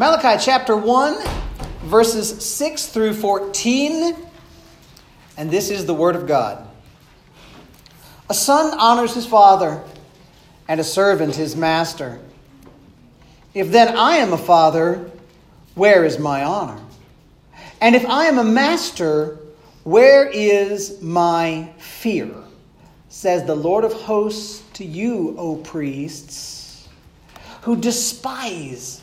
Malachi chapter 1, verses 6 through 14. And this is the Word of God. A son honors his father, and a servant his master. If then I am a father, where is my honor? And if I am a master, where is my fear? Says the Lord of hosts to you, O priests, who despise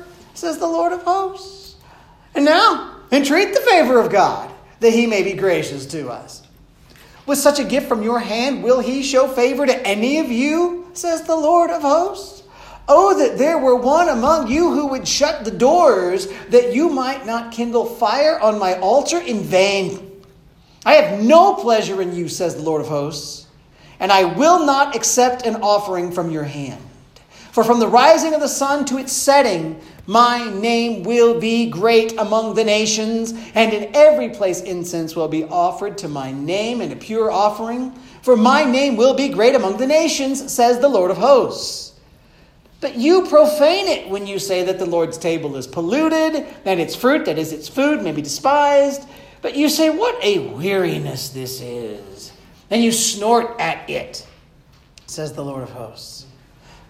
Says the Lord of hosts. And now, entreat the favor of God, that he may be gracious to us. With such a gift from your hand, will he show favor to any of you? Says the Lord of hosts. Oh, that there were one among you who would shut the doors, that you might not kindle fire on my altar in vain. I have no pleasure in you, says the Lord of hosts, and I will not accept an offering from your hand. For from the rising of the sun to its setting, my name will be great among the nations, and in every place incense will be offered to my name and a pure offering. For my name will be great among the nations, says the Lord of hosts. But you profane it when you say that the Lord's table is polluted, that its fruit, that is its food, may be despised. But you say, What a weariness this is. And you snort at it, says the Lord of hosts.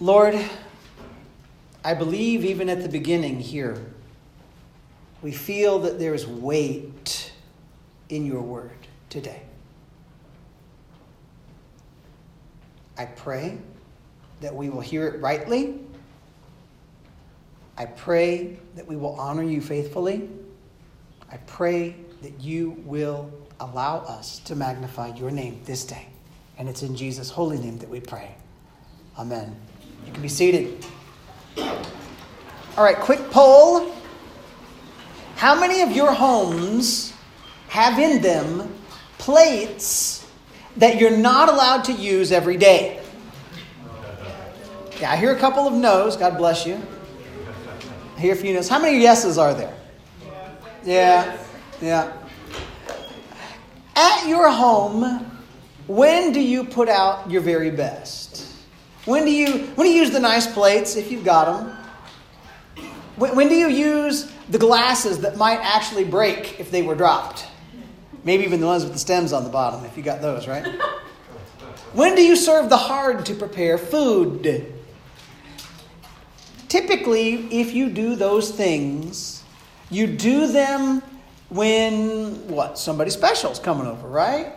Lord, I believe even at the beginning here, we feel that there is weight in your word today. I pray that we will hear it rightly. I pray that we will honor you faithfully. I pray that you will allow us to magnify your name this day. And it's in Jesus' holy name that we pray. Amen. You can be seated. All right, quick poll. How many of your homes have in them plates that you're not allowed to use every day? Yeah, I hear a couple of no's. God bless you. I hear a few no's. How many yeses are there? Yeah, yeah. At your home, when do you put out your very best? When do you when do you use the nice plates if you've got them? When, when do you use the glasses that might actually break if they were dropped? Maybe even the ones with the stems on the bottom, if you got those, right? when do you serve the hard to prepare food? Typically, if you do those things, you do them when what? Somebody special is coming over, right?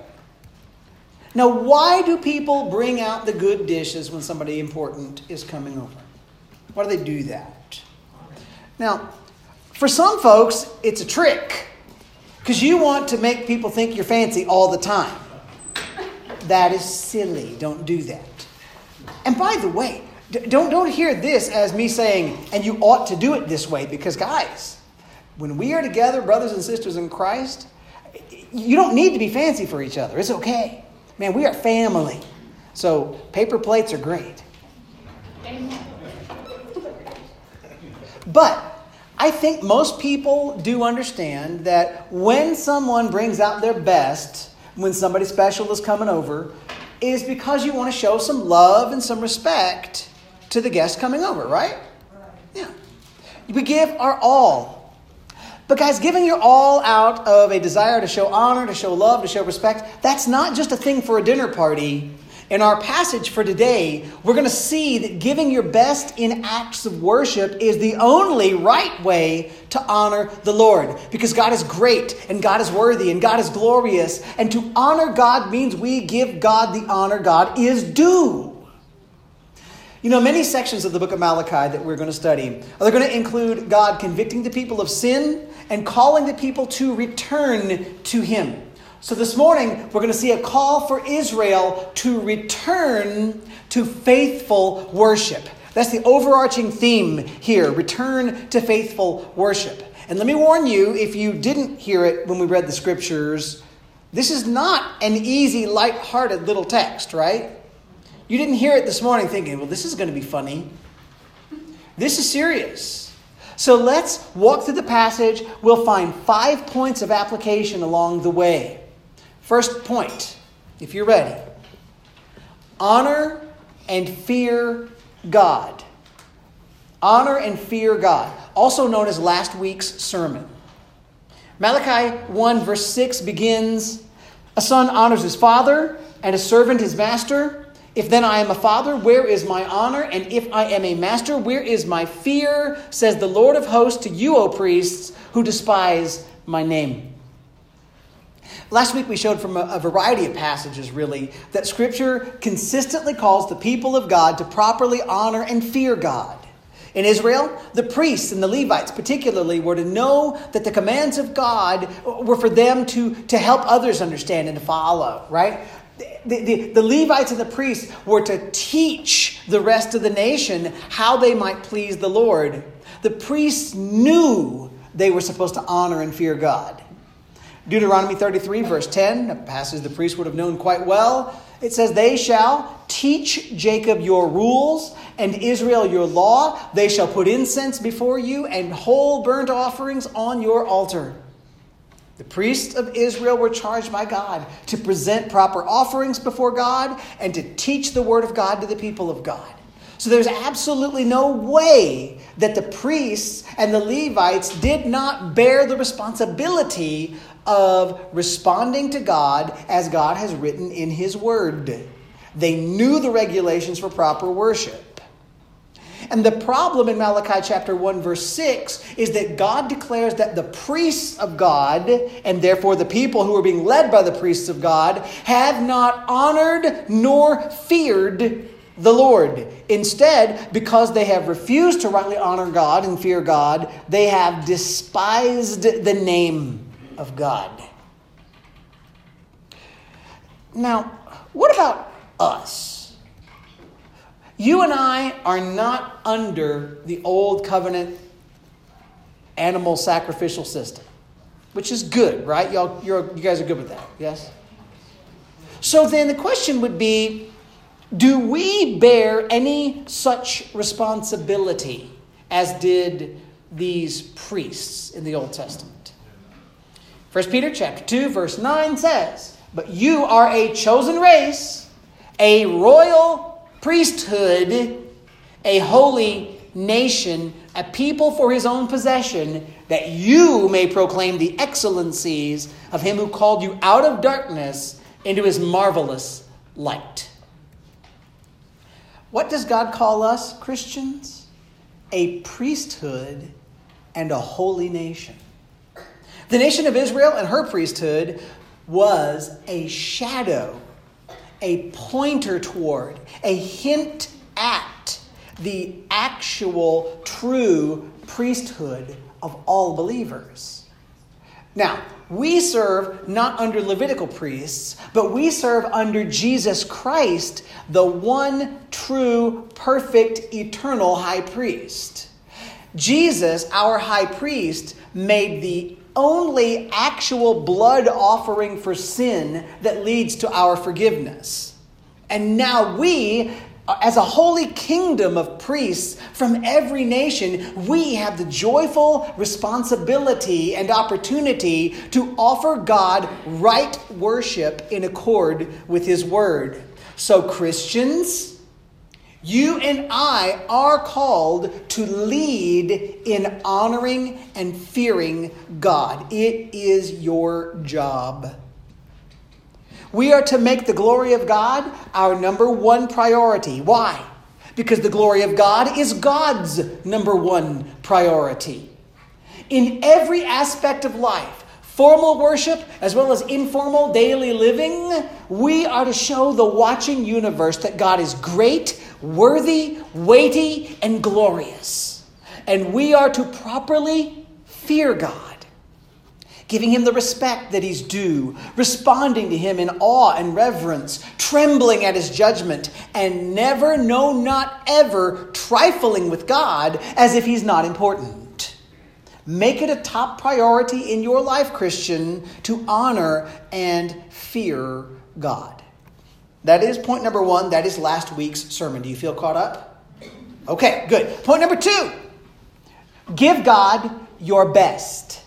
Now, why do people bring out the good dishes when somebody important is coming over? Why do they do that? Now, for some folks, it's a trick. Because you want to make people think you're fancy all the time. That is silly. Don't do that. And by the way, don't, don't hear this as me saying, and you ought to do it this way, because guys, when we are together, brothers and sisters in Christ, you don't need to be fancy for each other. It's okay. Man, we are family. So paper plates are great. But I think most people do understand that when someone brings out their best, when somebody special is coming over, is because you want to show some love and some respect to the guest coming over, right? Yeah. We give our all. But, guys, giving your all out of a desire to show honor, to show love, to show respect, that's not just a thing for a dinner party. In our passage for today, we're going to see that giving your best in acts of worship is the only right way to honor the Lord. Because God is great, and God is worthy, and God is glorious. And to honor God means we give God the honor God is due. You know, many sections of the book of Malachi that we're going to study are going to include God convicting the people of sin and calling the people to return to Him. So this morning, we're going to see a call for Israel to return to faithful worship. That's the overarching theme here return to faithful worship. And let me warn you, if you didn't hear it when we read the scriptures, this is not an easy, light-hearted little text, right? You didn't hear it this morning thinking, well, this is going to be funny. This is serious. So let's walk through the passage. We'll find five points of application along the way. First point, if you're ready honor and fear God. Honor and fear God, also known as last week's sermon. Malachi 1, verse 6 begins A son honors his father, and a servant his master. If then I am a father, where is my honor? And if I am a master, where is my fear? Says the Lord of hosts to you, O priests, who despise my name. Last week we showed from a, variety of passages, really, that Scripture consistently calls the people of God to properly honor and fear God. In Israel, the priests and the Levites, particularly, were to know that the commands of God were for them to, to help others understand and to follow, right? The, the, the, Levites and the priests were to teach the rest of the nation how they might please the Lord. The priests knew they were supposed to honor and fear God. Deuteronomy 33, verse 10, a passage the priests would have known quite well. It says, They shall teach Jacob your rules and Israel your law. They shall put incense before you and whole burnt offerings on your altar. The priests of Israel were charged by God to present proper offerings before God and to teach the word of God to the people of God. So there's absolutely no way that the priests and the Levites did not bear the responsibility of responding to God as God has written in His Word. They knew the regulations for proper worship. And the problem in Malachi chapter 1, verse 6 is that God declares that the priests of God, and therefore the people who are being led by the priests of God, have not honored nor feared the Lord. Instead, because they have refused to rightly honor God and fear God, they have despised the name of God. Now, what about us? You and I are not under the old covenant animal sacrificial system, which is good, right? Y'all, you guys are good with that, yes? So then the question would be do we bear any such responsibility as did these priests in the Old Testament? 1 Peter chapter 2 verse 9 says, "But you are a chosen race, a royal priesthood, a holy nation, a people for his own possession, that you may proclaim the excellencies of him who called you out of darkness into his marvelous light." What does God call us, Christians? A priesthood and a holy nation. The nation of Israel and her priesthood was a shadow, a pointer toward, a hint at the actual true priesthood of all believers. Now, we serve not under Levitical priests, but we serve under Jesus Christ, the one true, perfect, eternal high priest. Jesus, our high priest, made the only actual blood offering for sin that leads to our forgiveness. And now we as a holy kingdom of priests from every nation, we have the joyful responsibility and opportunity to offer God right worship in accord with His Word. So, Christians, you and I are called to lead in honoring and fearing God. It is your job. We are to make the glory of God our number one priority. Why? Because the glory of God is God's number one priority. In every aspect of life, formal worship as well as informal daily living, we are to show the watching universe that God is great, worthy, weighty, and glorious. And we are to properly fear God giving him the respect that he's due, responding to him in awe and reverence, trembling at his judgment, and never, no, not ever, trifling with God as if he's not important. Make it a top priority in your life, Christian, to honor and fear God. That is point number one. That is last week's sermon. Do you feel caught up? Okay, good. Point number two give God your best.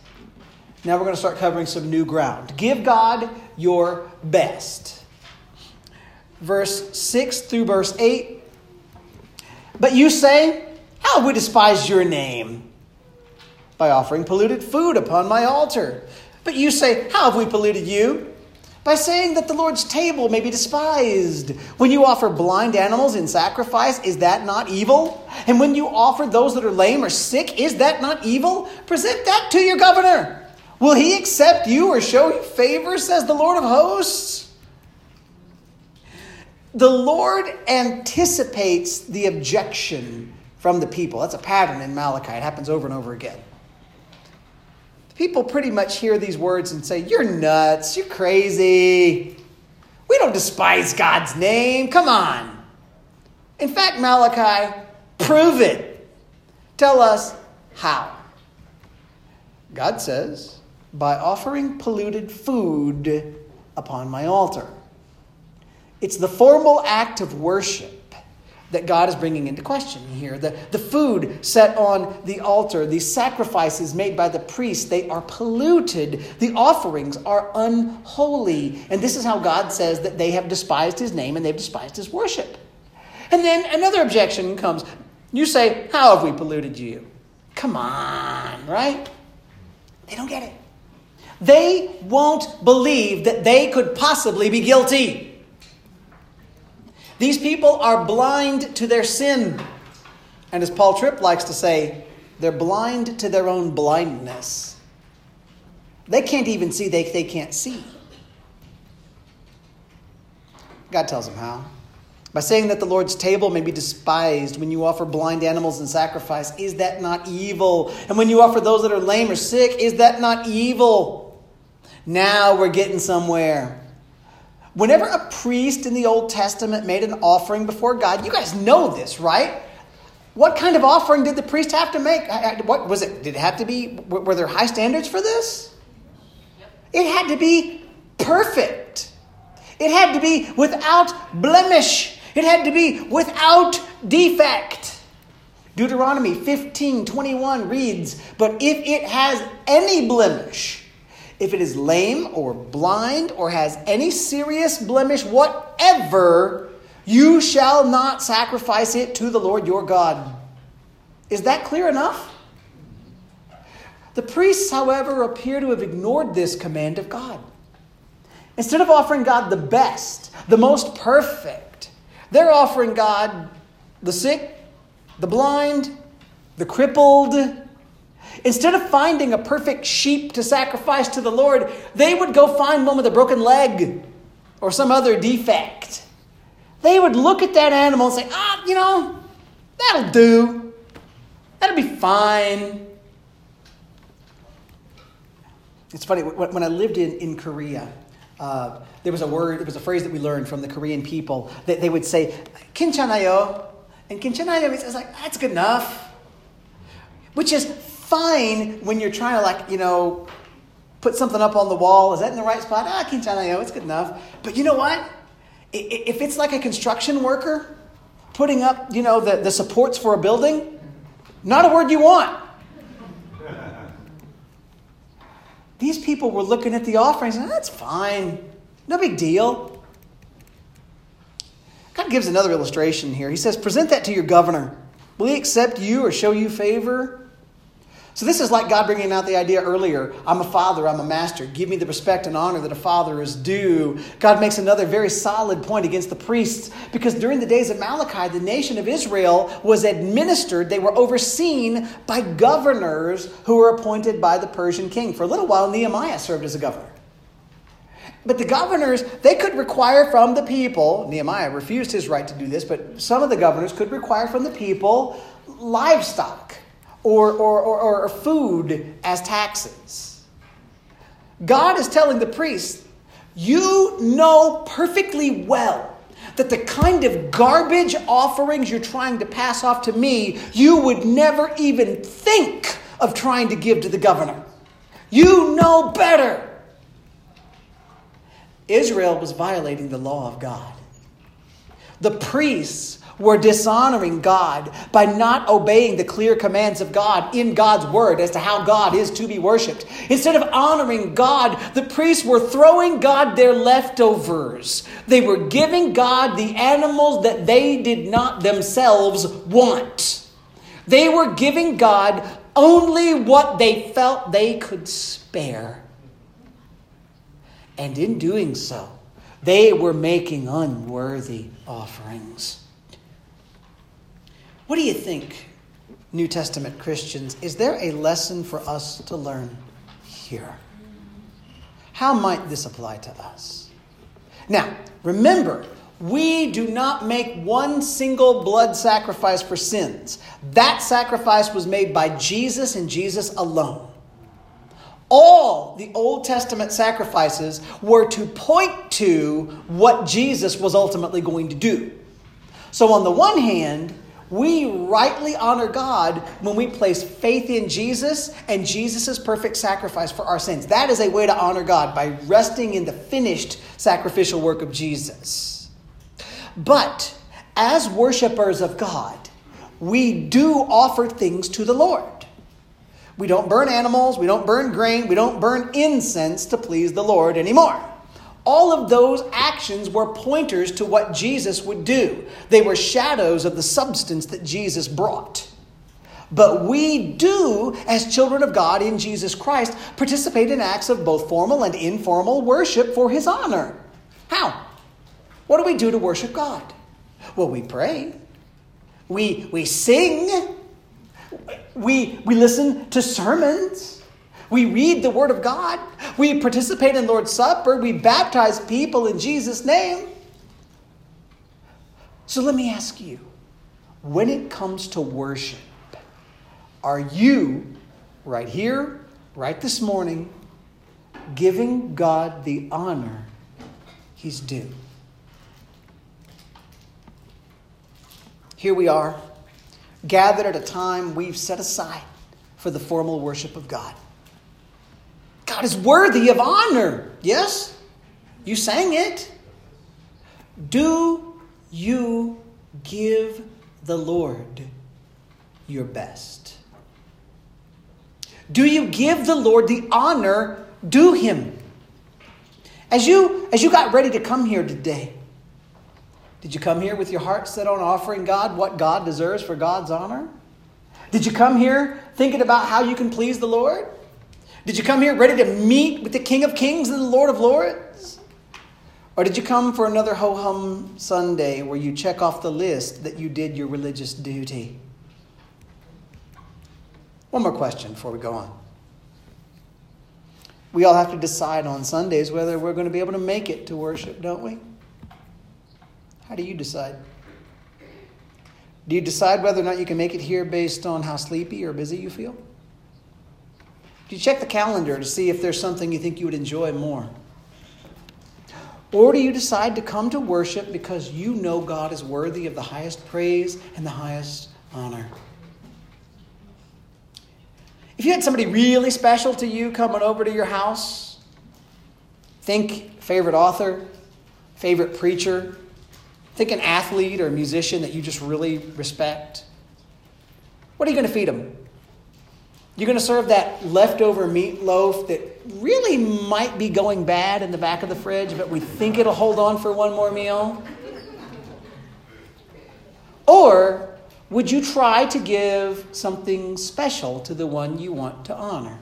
Now we're going to start covering some new ground. Give God your best. Verse 6 through verse 8. But you say, How we despised your name? By offering polluted food upon my altar. But you say, How have we polluted you? By saying that the Lord's table may be despised. When you offer blind animals in sacrifice, is that not evil? And when you offer those that are lame or sick, is that not evil? Present that to your governor. Will he accept you or show you favor, says the Lord of hosts? The Lord anticipates the objection from the people. That's a pattern in Malachi. It happens over and over again. People pretty much hear these words and say, You're nuts. You're crazy. We don't despise God's name. Come on. In fact, Malachi, prove it. Tell us how. God says, by offering polluted food upon my altar. It's the formal act of worship that God is bringing into question here. The, the food set on the altar, the sacrifices made by the priest, they are polluted. The offerings are unholy. And this is how God says that they have despised his name and they've despised his worship. And then another objection comes. You say, How have we polluted you? Come on, right? They don't get it. They won't believe that they could possibly be guilty. These people are blind to their sin. And as Paul Tripp likes to say, they're blind to their own blindness. They can't even see they, they can't see. God tells them how. By saying that the Lord's table may be despised when you offer blind animals in sacrifice, is that not evil? And when you offer those that are lame or sick, is that not evil? Now we're getting somewhere. Whenever a priest in the Old Testament made an offering before God, you guys know this, right? What kind of offering did the priest have to make? What was it? Did it have to be? Were there high standards for this? It had to be perfect. It had to be without blemish. It had to be without defect. Deuteronomy 15 21 reads, But if it has any blemish, if it is lame or blind or has any serious blemish whatever, you shall not sacrifice it to the Lord your God. Is that clear enough? The priests, however, appear to have ignored this command of God. Instead of offering God the best, the most perfect, they're offering God the sick, the blind, the crippled, Instead of finding a perfect sheep to sacrifice to the Lord, they would go find one with a broken leg or some other defect. They would look at that animal and say, ah, you know, that'll do. That'll be fine. It's funny, when I lived in, in Korea, uh, there was a word, it was a phrase that we learned from the Korean people that they would say, kinchanayo. And kinchanayo It's like, that's good enough. Which is fine when you're trying to like, you know, put something up on the wall. Is that in the right spot? Ah, Quintana, it's good enough. But you know what? If it's like a construction worker putting up, you know, the, the supports for a building, not a word you want. These people were looking at the offerings and that's fine. No big deal. God gives another illustration here. He says, Present that to your governor. Will he accept you or show you favor? So, this is like God bringing out the idea earlier I'm a father, I'm a master. Give me the respect and honor that a father is due. God makes another very solid point against the priests because during the days of Malachi, the nation of Israel was administered, they were overseen by governors who were appointed by the Persian king. For a little while, Nehemiah served as a governor. But the governors, they could require from the people, Nehemiah refused his right to do this, but some of the governors could require from the people livestock or, or, or, or food as taxes. God is telling the priests, you know perfectly well that the kind of garbage offerings you're trying to pass off to me, you would never even think of trying to give to the governor. You know better. Israel was violating the law of God. The priests were dishonoring God by not obeying the clear commands of God in God's word as to how God is to be worshiped. Instead of honoring God, the priests were throwing God their leftovers. They were giving God the animals that they did not themselves want. They were giving God only what they felt they could spare. And in doing so, they were making unworthy offerings. What do you think, New Testament Christians? Is there a lesson for us to learn here? How might this apply to us? Now, remember, we do not make one single blood sacrifice for sins. That sacrifice was made by Jesus and Jesus alone. All the Old Testament sacrifices were to point to what Jesus was ultimately going to do. So, on the one hand, we rightly honor God when we place faith in Jesus and Jesus' perfect sacrifice for our sins. That is a way to honor God by resting in the finished sacrificial work of Jesus. But as worshipers of God, we do offer things to the Lord. We don't burn animals, we don't burn grain, we don't burn incense to please the Lord anymore. All of those actions were pointers to what Jesus would do. They were shadows of the substance that Jesus brought. But we do, as children of God in Jesus Christ, participate in acts of both formal and informal worship for His honor. How? What do we do to worship God? Well, we pray, we, we sing, we, we listen to sermons. We read the Word of God. We participate in Lord's Supper. We baptize people in Jesus' name. So let me ask you when it comes to worship, are you right here, right this morning, giving God the honor He's due? Here we are gathered at a time we've set aside for the formal worship of God. God is worthy of honor. Yes? You sang it. Do you give the Lord your best? Do you give the Lord the honor due him? As you as you got ready to come here today, did you come here with your heart set on offering God what God deserves for God's honor? Did you come here thinking about how you can please the Lord? Did you come here ready to meet with the King of Kings and the Lord of Lords? Or did you come for another ho hum Sunday where you check off the list that you did your religious duty? One more question before we go on. We all have to decide on Sundays whether we're going to be able to make it to worship, don't we? How do you decide? Do you decide whether or not you can make it here based on how sleepy or busy you feel? Do you check the calendar to see if there's something you think you would enjoy more? Or do you decide to come to worship because you know God is worthy of the highest praise and the highest honor? If you had somebody really special to you coming over to your house, think favorite author, favorite preacher, Think an athlete or a musician that you just really respect. What are you going to feed them? You're going to serve that leftover meatloaf that really might be going bad in the back of the fridge, but we think it'll hold on for one more meal? Or would you try to give something special to the one you want to honor?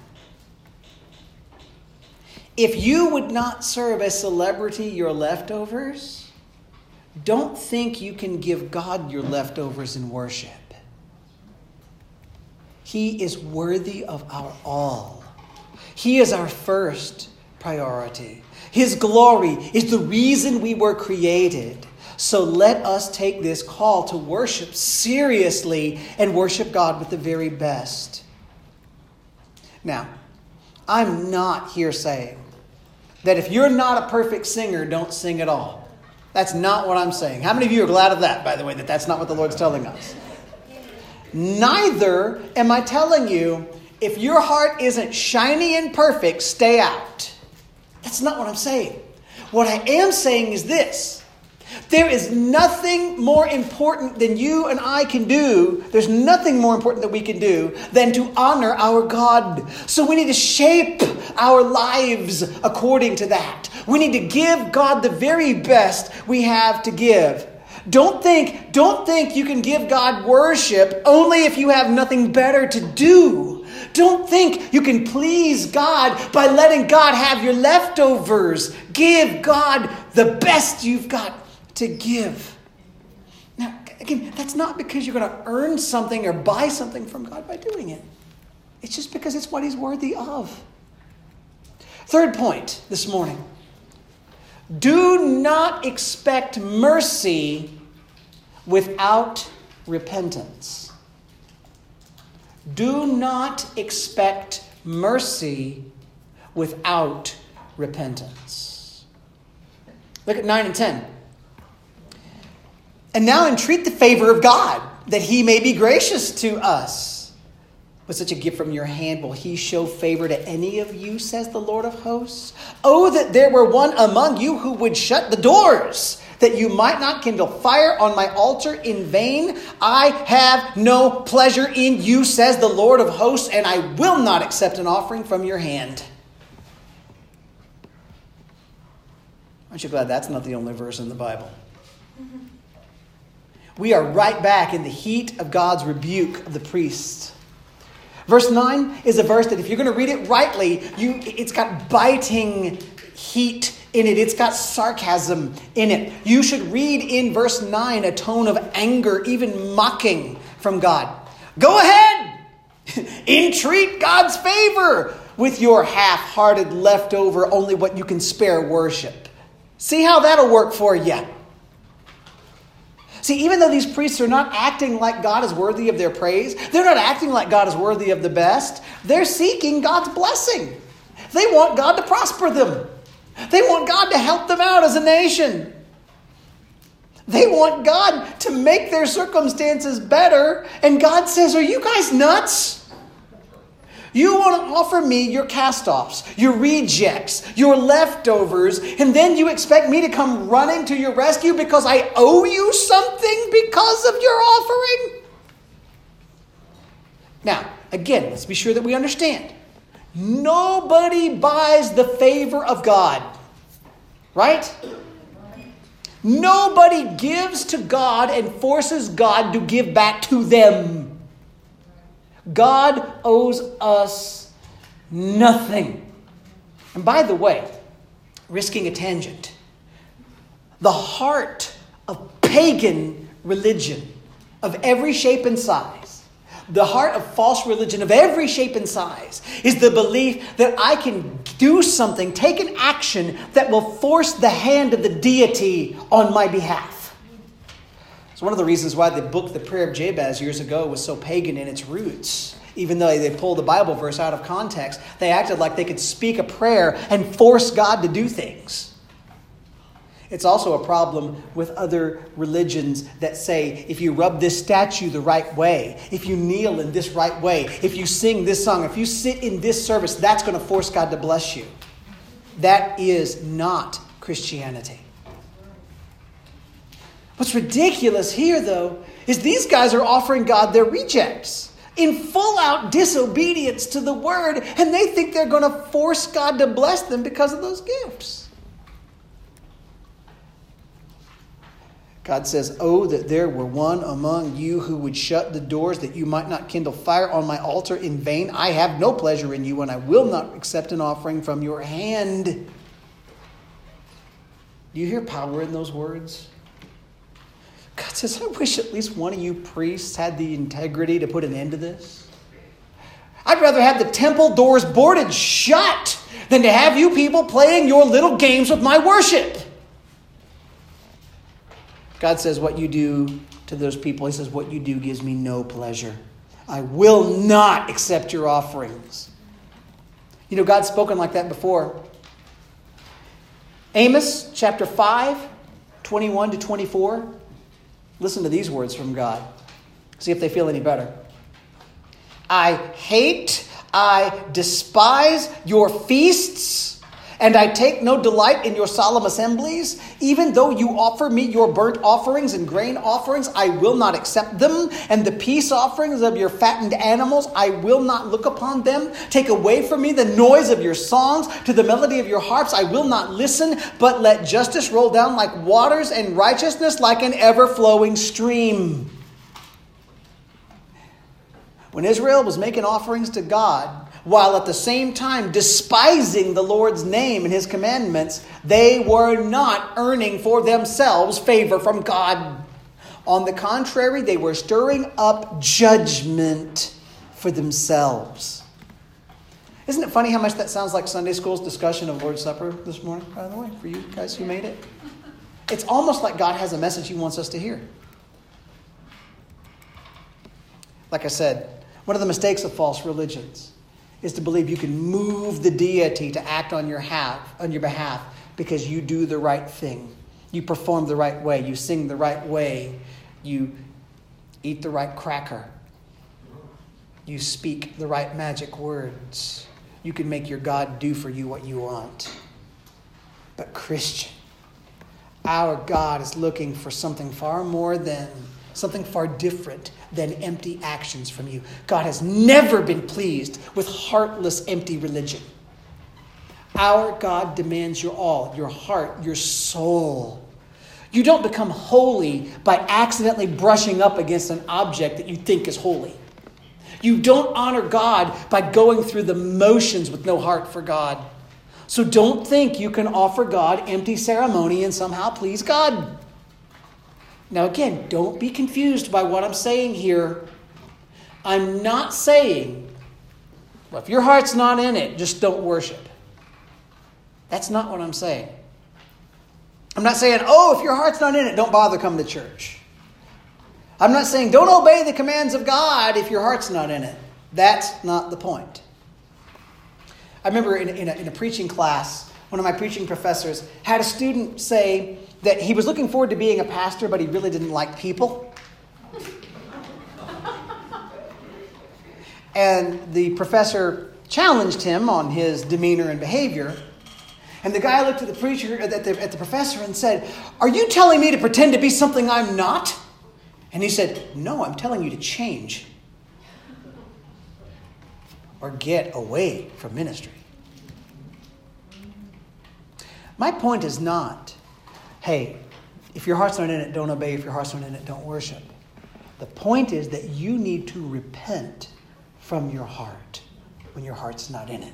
If you would not serve a celebrity your leftovers, don't think you can give God your leftovers in worship. He is worthy of our all. He is our first priority. His glory is the reason we were created. So let us take this call to worship seriously and worship God with the very best. Now, I'm not here saying that if you're not a perfect singer, don't sing at all. That's not what I'm saying. How many of you are glad of that, by the way, that that's not what the Lord's telling us? Neither am I telling you if your heart isn't shiny and perfect, stay out. That's not what I'm saying. What I am saying is this there is nothing more important than you and I can do. There's nothing more important that we can do than to honor our God. So we need to shape our lives according to that. We need to give God the very best we have to give. Don't think, don't think you can give God worship only if you have nothing better to do. Don't think you can please God by letting God have your leftovers. Give God the best you've got to give. Now, again, that's not because you're going to earn something or buy something from God by doing it. It's just because it's what He's worthy of. Third point this morning do not expect mercy without repentance. Do not expect mercy without repentance. Look at 9 and 10. And now entreat the favor of God, that he may be gracious to us. With such a gift from your hand, will he show favor to any of you, says the Lord of hosts? Oh, that there were one among you who would shut the doors, that you might not kindle fire on my altar in vain. I have no pleasure in you, says the Lord of hosts, and I will not accept an offering from your hand. Aren't you glad that's not the only verse in the Bible? Mm-hmm we are right back in the heat of God's rebuke of the priests. Verse 9 is a verse that if you're going to read it rightly, you, it's got biting heat in it. It's got sarcasm in it. You should read in verse 9 a tone of anger, even mocking from God. Go ahead, entreat God's favor with your half hearted, leftover, only what you can spare worship. See how that'll work for you. See, even though these priests are not acting like God is worthy of their praise, they're not acting like God is worthy of the best, they're seeking God's blessing. They want God to prosper them, they want God to help them out as a nation. They want God to make their circumstances better. And God says, Are you guys nuts? You want to offer me your cast offs, your rejects, your leftovers, and then you expect me to come running to your rescue because I owe you something because of your offering? Now, again, let's be sure that we understand. Nobody buys the favor of God, right? Nobody gives to God and forces God to give back to them. God owes us nothing. And by the way, risking a tangent, the heart of pagan religion of every shape and size, the heart of false religion of every shape and size, is the belief that I can do something, take an action that will force the hand of the deity on my behalf. It's one of the reasons why the book, The Prayer of Jabez, years ago was so pagan in its roots. Even though they pulled the Bible verse out of context, they acted like they could speak a prayer and force God to do things. It's also a problem with other religions that say if you rub this statue the right way, if you kneel in this right way, if you sing this song, if you sit in this service, that's going to force God to bless you. That is not Christianity. What's ridiculous here, though, is these guys are offering God their rejects in full out disobedience to the word, and they think they're going to force God to bless them because of those gifts. God says, Oh, that there were one among you who would shut the doors that you might not kindle fire on my altar in vain. I have no pleasure in you, and I will not accept an offering from your hand. Do you hear power in those words? God says, I wish at least one of you priests had the integrity to put an end to this. I'd rather have the temple doors boarded shut than to have you people playing your little games with my worship. God says, What you do to those people, He says, What you do gives me no pleasure. I will not accept your offerings. You know, God's spoken like that before. Amos chapter 5, 21 to 24. Listen to these words from God. See if they feel any better. I hate, I despise your feasts and I take no delight in your solemn assemblies. Even though you offer me your burnt offerings and grain offerings, I will not accept them. And the peace offerings of your fattened animals, I will not look upon them. Take away from me the noise of your songs. To the melody of your harps, I will not listen, but let justice roll down like waters and righteousness like an ever flowing stream. When Israel was making offerings to God, while at the same time despising the Lord's name and his commandments, they were not earning for themselves favor from God. On the contrary, they were stirring up judgment for themselves. Isn't it funny how much that sounds like Sunday school's discussion of Lord's Supper this morning, by the way, for you guys who made it? It's almost like God has a message he wants us to hear. Like I said, one of the mistakes of false religions is to believe you can move the deity to act on your, half, on your behalf because you do the right thing. You perform the right way. You sing the right way. You eat the right cracker. You speak the right magic words. You can make your God do for you what you want. But, Christian, our God is looking for something far more than something far different than empty actions from you. God has never been pleased with heartless, empty religion. Our God demands your all, your heart, your soul. You don't become holy by accidentally brushing up against an object that you think is holy. You don't honor God by going through the motions with no heart for God. So don't think you can offer God empty ceremony and somehow please God. Now, again, don't be confused by what I'm saying here. I'm not saying, well, if your heart's not in it, just don't worship. That's not what I'm saying. I'm not saying, oh, if your heart's not in it, don't bother coming to church. I'm not saying don't obey the commands of God if your heart's not in it. That's not the point. I remember in, in, a, in a preaching class, one of my preaching professors had a student say, that he was looking forward to being a pastor, but he really didn't like people. and the professor challenged him on his demeanor and behavior. And the guy looked at the preacher, at the, at the professor, and said, Are you telling me to pretend to be something I'm not? And he said, No, I'm telling you to change or get away from ministry. My point is not hey, if your heart's not in it, don't obey. If your heart's not in it, don't worship. The point is that you need to repent from your heart when your heart's not in it.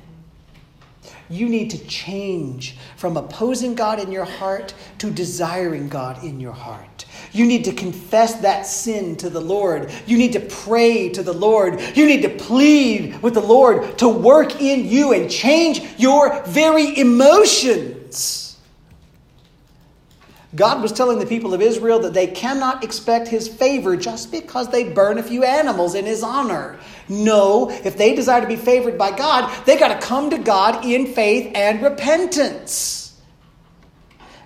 You need to change from opposing God in your heart to desiring God in your heart. You need to confess that sin to the Lord. You need to pray to the Lord. You need to plead with the Lord to work in you and change your very emotions. God was telling the people of Israel that they cannot expect his favor just because they burn a few animals in his honor. No, if they desire to be favored by God, they got to come to God in faith and repentance.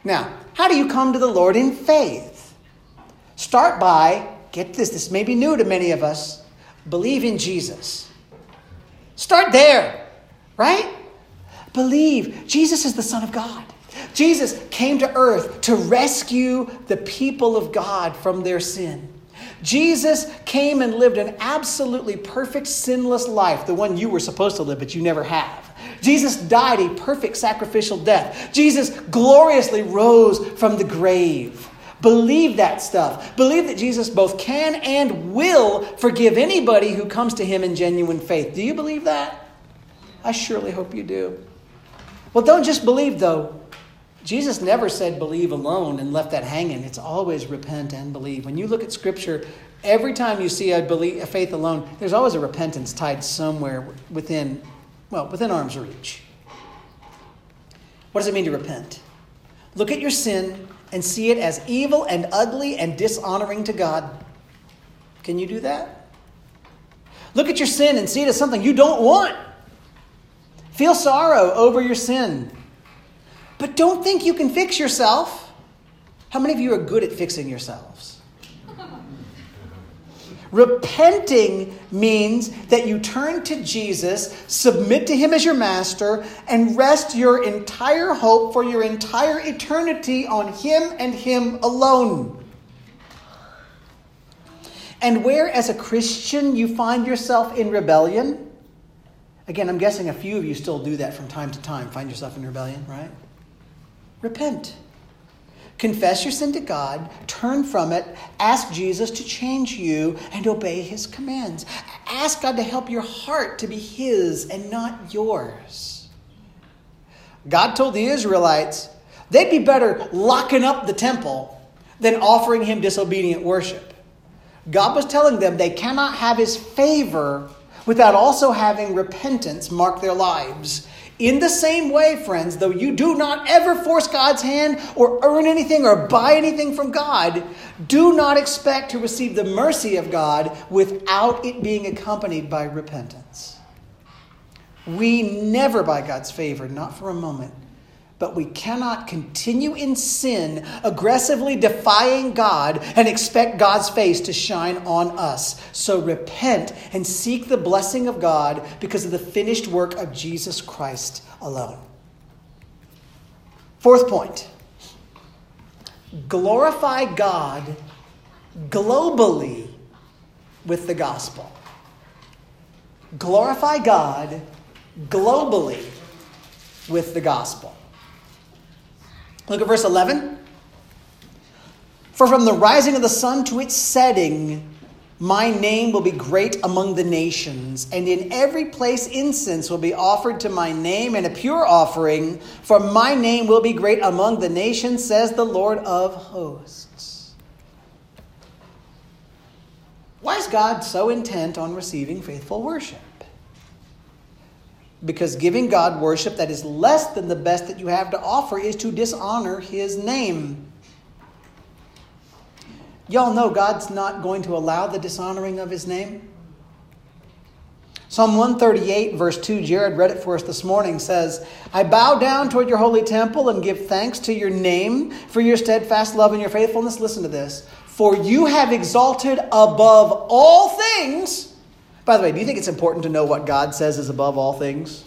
Now, how do you come to the Lord in faith? Start by, get this, this may be new to many of us, believe in Jesus. Start there, right? Believe Jesus is the Son of God. Jesus came to earth to rescue the people of God from their sin. Jesus came and lived an absolutely perfect, sinless life, the one you were supposed to live, but you never have. Jesus died a perfect sacrificial death. Jesus gloriously rose from the grave. Believe that stuff. Believe that Jesus both can and will forgive anybody who comes to him in genuine faith. Do you believe that? I surely hope you do. Well, don't just believe, though. Jesus never said believe alone and left that hanging. It's always repent and believe. When you look at Scripture, every time you see a, belief, a faith alone, there's always a repentance tied somewhere within, well, within arm's reach. What does it mean to repent? Look at your sin and see it as evil and ugly and dishonoring to God. Can you do that? Look at your sin and see it as something you don't want. Feel sorrow over your sin. But don't think you can fix yourself. How many of you are good at fixing yourselves? Repenting means that you turn to Jesus, submit to Him as your master, and rest your entire hope for your entire eternity on Him and Him alone. And where, as a Christian, you find yourself in rebellion, again, I'm guessing a few of you still do that from time to time, find yourself in rebellion, right? Repent. Confess your sin to God, turn from it, ask Jesus to change you, and obey his commands. Ask God to help your heart to be his and not yours. God told the Israelites they'd be better locking up the temple than offering him disobedient worship. God was telling them they cannot have his favor without also having repentance mark their lives in the same way, friends, though you do not ever force God's hand or earn anything or buy anything from God, do not expect to receive the mercy of God without it being accompanied by repentance. We never, by God's favor, not for a moment, but we cannot continue in sin, aggressively defying God, and expect God's face to shine on us. So repent and seek the blessing of God because of the finished work of Jesus Christ alone. Fourth point glorify God globally with the gospel. Glorify God globally with the gospel. Look at verse 11. For from the rising of the sun to its setting, my name will be great among the nations, and in every place incense will be offered to my name, and a pure offering, for my name will be great among the nations, says the Lord of hosts. Why is God so intent on receiving faithful worship? Because giving God worship that is less than the best that you have to offer is to dishonor his name. Y'all know God's not going to allow the dishonoring of his name. Psalm 138, verse 2, Jared read it for us this morning, says, I bow down toward your holy temple and give thanks to your name for your steadfast love and your faithfulness. Listen to this. For you have exalted above all things by the way, do you think it's important to know what God says is above all things?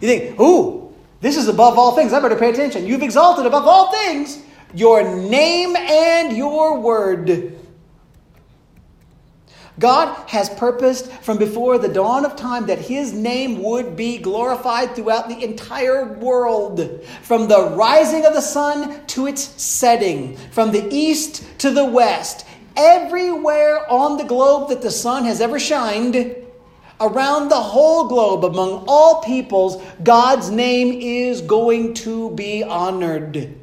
You think, ooh, this is above all things. I better pay attention. You've exalted above all things your name and your word. God has purposed from before the dawn of time that his name would be glorified throughout the entire world. From the rising of the sun to its setting, from the east to the west, everywhere on the globe that the sun has ever shined, around the whole globe, among all peoples, God's name is going to be honored.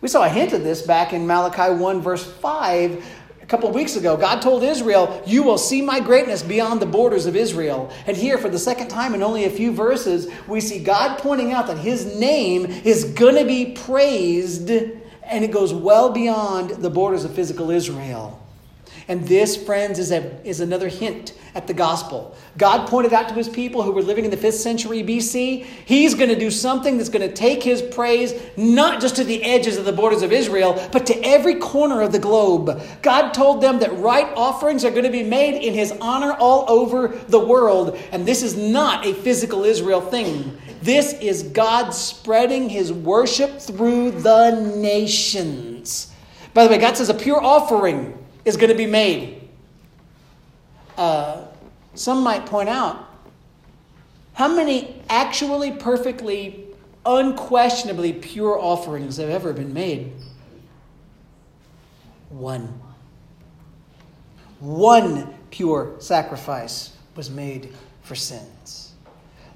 We saw a hint of this back in Malachi 1, verse 5. A couple weeks ago, God told Israel, You will see my greatness beyond the borders of Israel. And here, for the second time in only a few verses, we see God pointing out that his name is going to be praised and it goes well beyond the borders of physical Israel. And this, friends, is, a, is another hint at the gospel. God pointed out to his people who were living in the 5th century BC, he's going to do something that's going to take his praise not just to the edges of the borders of Israel, but to every corner of the globe. God told them that right offerings are going to be made in his honor all over the world. And this is not a physical Israel thing. This is God spreading his worship through the nations. By the way, God says a pure offering is going to be made. Uh, some might point out how many actually perfectly, unquestionably pure offerings have ever been made? one. One pure sacrifice was made for sins.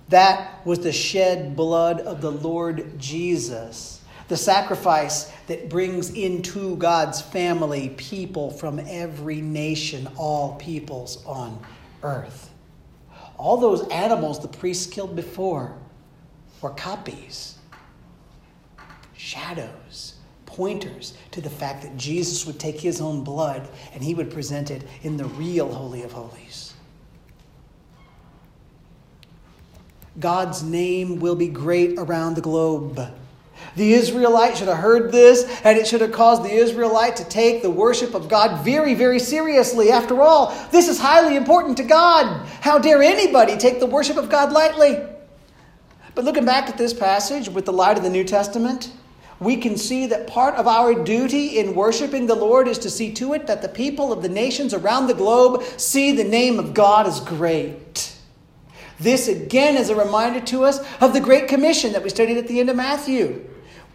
That was the shed blood of the Lord Jesus, the sacrifice that brings into God's family people from every nation, all peoples on earth. All those animals the priests killed before were copies, shadows, pointers to the fact that Jesus would take his own blood and he would present it in the real Holy of Holies. God's name will be great around the globe. The Israelite should have heard this, and it should have caused the Israelite to take the worship of God very, very seriously. After all, this is highly important to God. How dare anybody take the worship of God lightly? But looking back at this passage with the light of the New Testament, we can see that part of our duty in worshiping the Lord is to see to it that the people of the nations around the globe see the name of God as great. This again is a reminder to us of the Great Commission that we studied at the end of Matthew.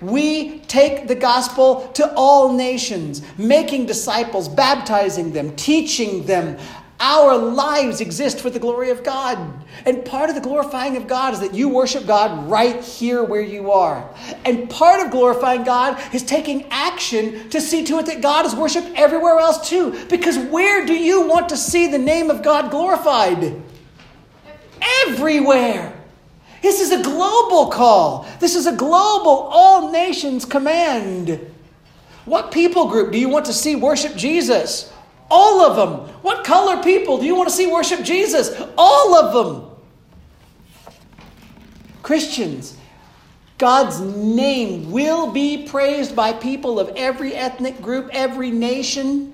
We take the gospel to all nations, making disciples, baptizing them, teaching them. Our lives exist for the glory of God. And part of the glorifying of God is that you worship God right here where you are. And part of glorifying God is taking action to see to it that God is worshiped everywhere else too. Because where do you want to see the name of God glorified? Everywhere. This is a global call. This is a global, all nations command. What people group do you want to see worship Jesus? All of them. What color people do you want to see worship Jesus? All of them. Christians, God's name will be praised by people of every ethnic group, every nation.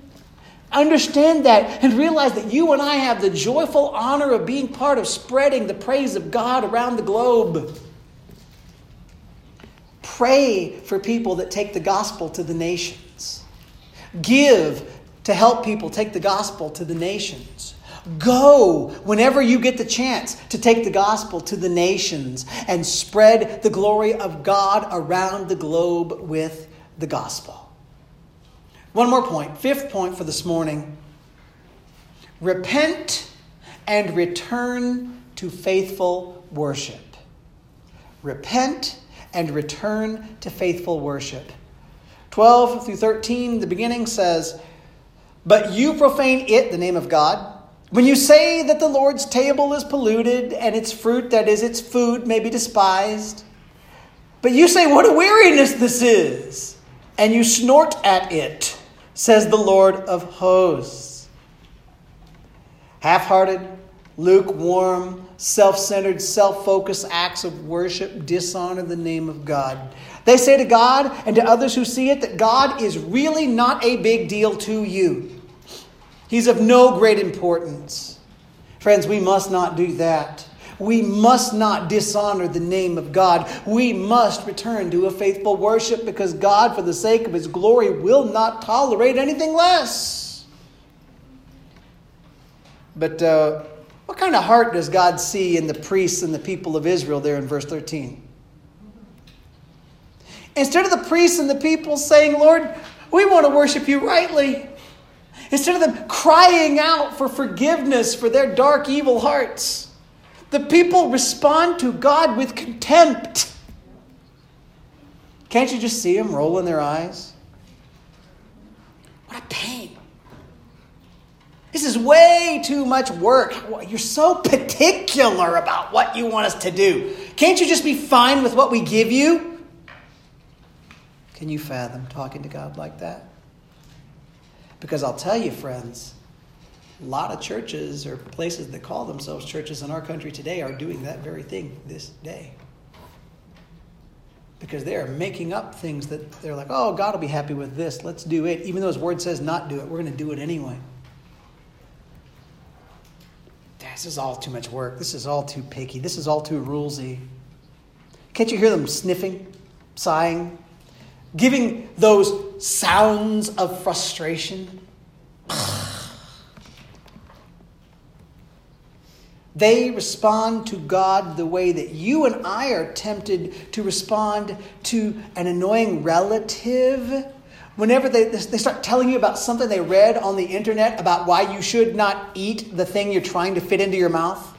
Understand that and realize that you and I have the joyful honor of being part of spreading the praise of God around the globe. Pray for people that take the gospel to the nations. Give to help people take the gospel to the nations. Go whenever you get the chance to take the gospel to the nations and spread the glory of God around the globe with the gospel. One more point, fifth point for this morning. Repent and return to faithful worship. Repent and return to faithful worship. 12 through 13, the beginning says, But you profane it, the name of God. When you say that the Lord's table is polluted and its fruit, that is, its food, may be despised. But you say, What a weariness this is! And you snort at it says the Lord of hosts. Half hearted, lukewarm, self centered, self focused acts of worship dishonor the name of God. They say to God and to others who see it that God is really not a big deal to you. He's of no great importance. Friends, we must not do that. We must not dishonor the name of God. We must return to a faithful worship because God, for the sake of His glory, will not tolerate anything less. But uh, what kind of heart does God see in the priests and the people of Israel there in verse 13? Instead of the priests and the people saying, Lord, we want to worship you rightly, instead of them crying out for forgiveness for their dark, evil hearts, the people respond to God with contempt. Can't you just see them rolling their eyes? What a pain. This is way too much work. You're so particular about what you want us to do. Can't you just be fine with what we give you? Can you fathom talking to God like that? Because I'll tell you, friends, a lot of churches or places that call themselves churches in our country today are doing that very thing this day. Because they are making up things that they're like, oh, God will be happy with this. Let's do it. Even though His Word says not do it, we're going to do it anyway. This is all too much work. This is all too picky. This is all too rulesy. Can't you hear them sniffing, sighing, giving those sounds of frustration? They respond to God the way that you and I are tempted to respond to an annoying relative whenever they, they start telling you about something they read on the internet about why you should not eat the thing you're trying to fit into your mouth?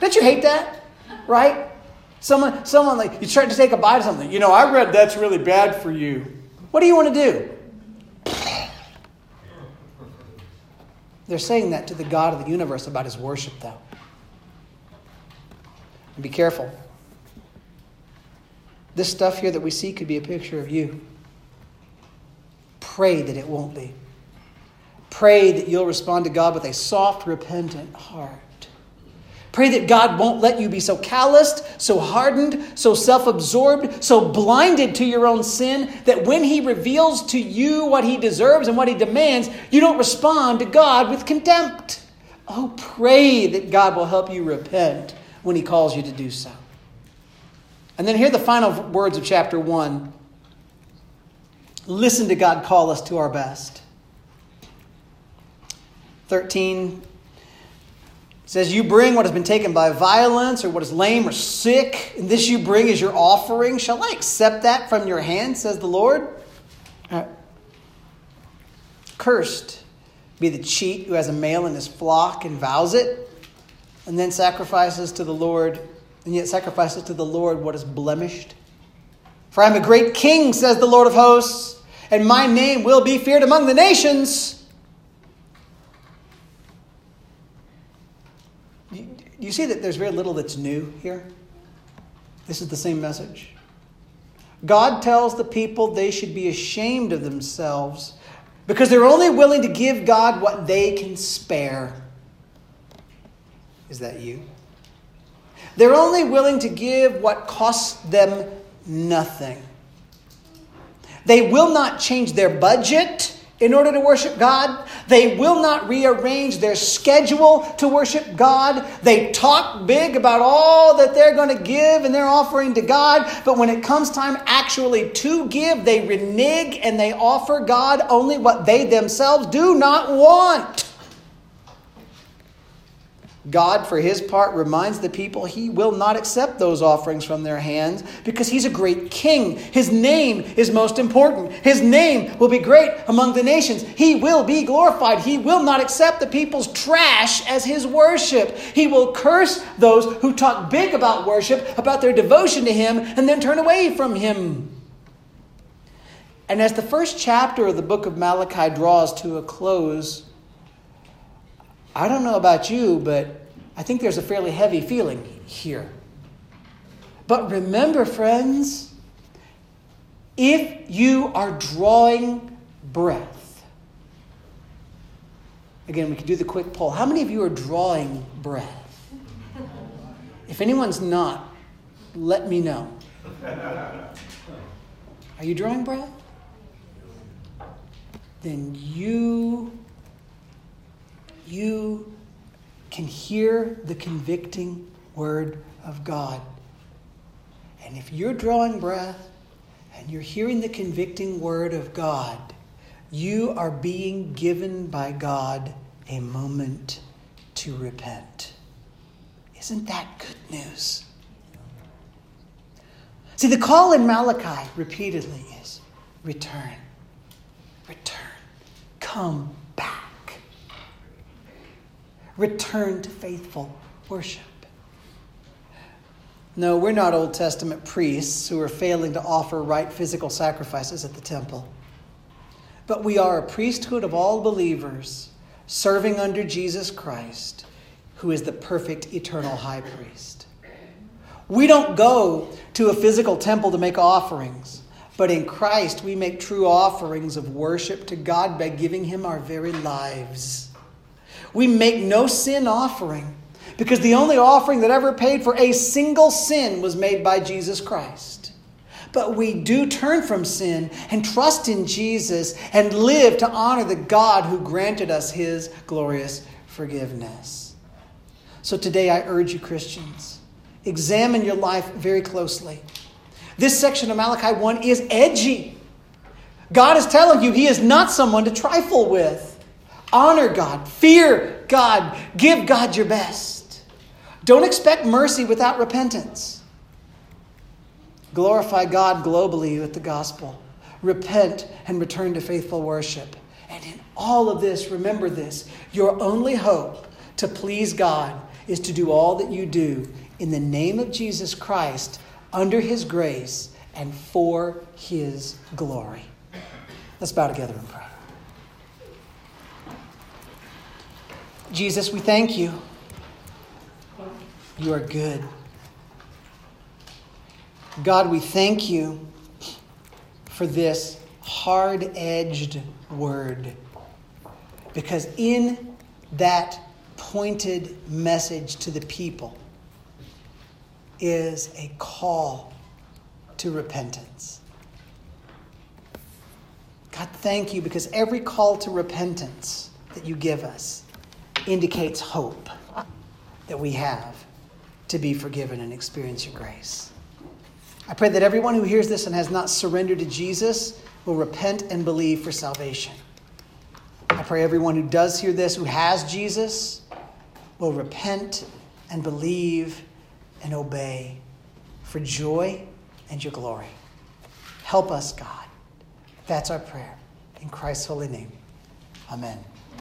Don't you hate that? Right? Someone, someone like, you try to take a bite of something. You know, I read that's really bad for you. What do you want to do? They're saying that to the God of the universe about his worship, though. And be careful. This stuff here that we see could be a picture of you. Pray that it won't be. Pray that you'll respond to God with a soft, repentant heart. Pray that God won't let you be so calloused, so hardened, so self absorbed, so blinded to your own sin that when He reveals to you what He deserves and what He demands, you don't respond to God with contempt. Oh, pray that God will help you repent when He calls you to do so. And then hear the final words of chapter 1. Listen to God call us to our best. 13 says, You bring what has been taken by violence, or what is lame or sick, and this you bring as your offering. Shall I accept that from your hand, says the Lord? Uh, cursed be the cheat who has a male in his flock and vows it, and then sacrifices to the Lord, and yet sacrifices to the Lord what is blemished. For I am a great king, says the Lord of hosts, and my name will be feared among the nations. You see that there's very little that's new here? This is the same message. God tells the people they should be ashamed of themselves because they're only willing to give God what they can spare. Is that you? They're only willing to give what costs them nothing. They will not change their budget in order to worship God. They will not rearrange their schedule to worship God. They talk big about all that they're going to give and they're offering to God, but when it comes time actually to give, they renege and they offer God only what they themselves do not want. God, for his part, reminds the people he will not accept those offerings from their hands because he's a great king. His name is most important. His name will be great among the nations. He will be glorified. He will not accept the people's trash as his worship. He will curse those who talk big about worship, about their devotion to him, and then turn away from him. And as the first chapter of the book of Malachi draws to a close, I don't know about you, but I think there's a fairly heavy feeling here. But remember, friends, if you are drawing breath, again, we could do the quick poll. How many of you are drawing breath? If anyone's not, let me know. Are you drawing breath? Then you you can hear the convicting word of God. And if you're drawing breath and you're hearing the convicting word of God, you are being given by God a moment to repent. Isn't that good news? See, the call in Malachi repeatedly is return, return, come return to faithful worship. No, we're not Old Testament priests who are failing to offer right physical sacrifices at the temple. But we are a priesthood of all believers serving under Jesus Christ, who is the perfect eternal high priest. We don't go to a physical temple to make offerings, but in Christ we make true offerings of worship to God by giving Him our very lives. We make no sin offering because the only offering that ever paid for a single sin was made by Jesus Christ. But we do turn from sin and trust in Jesus and live to honor the God who granted us his glorious forgiveness. So today I urge you, Christians, examine your life very closely. This section of Malachi 1 is edgy. God is telling you he is not someone to trifle with. Honor God, fear God, give God your best. Don't expect mercy without repentance. Glorify God globally with the gospel. repent and return to faithful worship. And in all of this, remember this your only hope to please God is to do all that you do in the name of Jesus Christ, under his grace, and for his glory. Let's bow together and pray. Jesus, we thank you. You are good. God, we thank you for this hard edged word. Because in that pointed message to the people is a call to repentance. God, thank you because every call to repentance that you give us indicates hope that we have to be forgiven and experience your grace. I pray that everyone who hears this and has not surrendered to Jesus will repent and believe for salvation. I pray everyone who does hear this, who has Jesus, will repent and believe and obey for joy and your glory. Help us, God. That's our prayer. In Christ's holy name. Amen.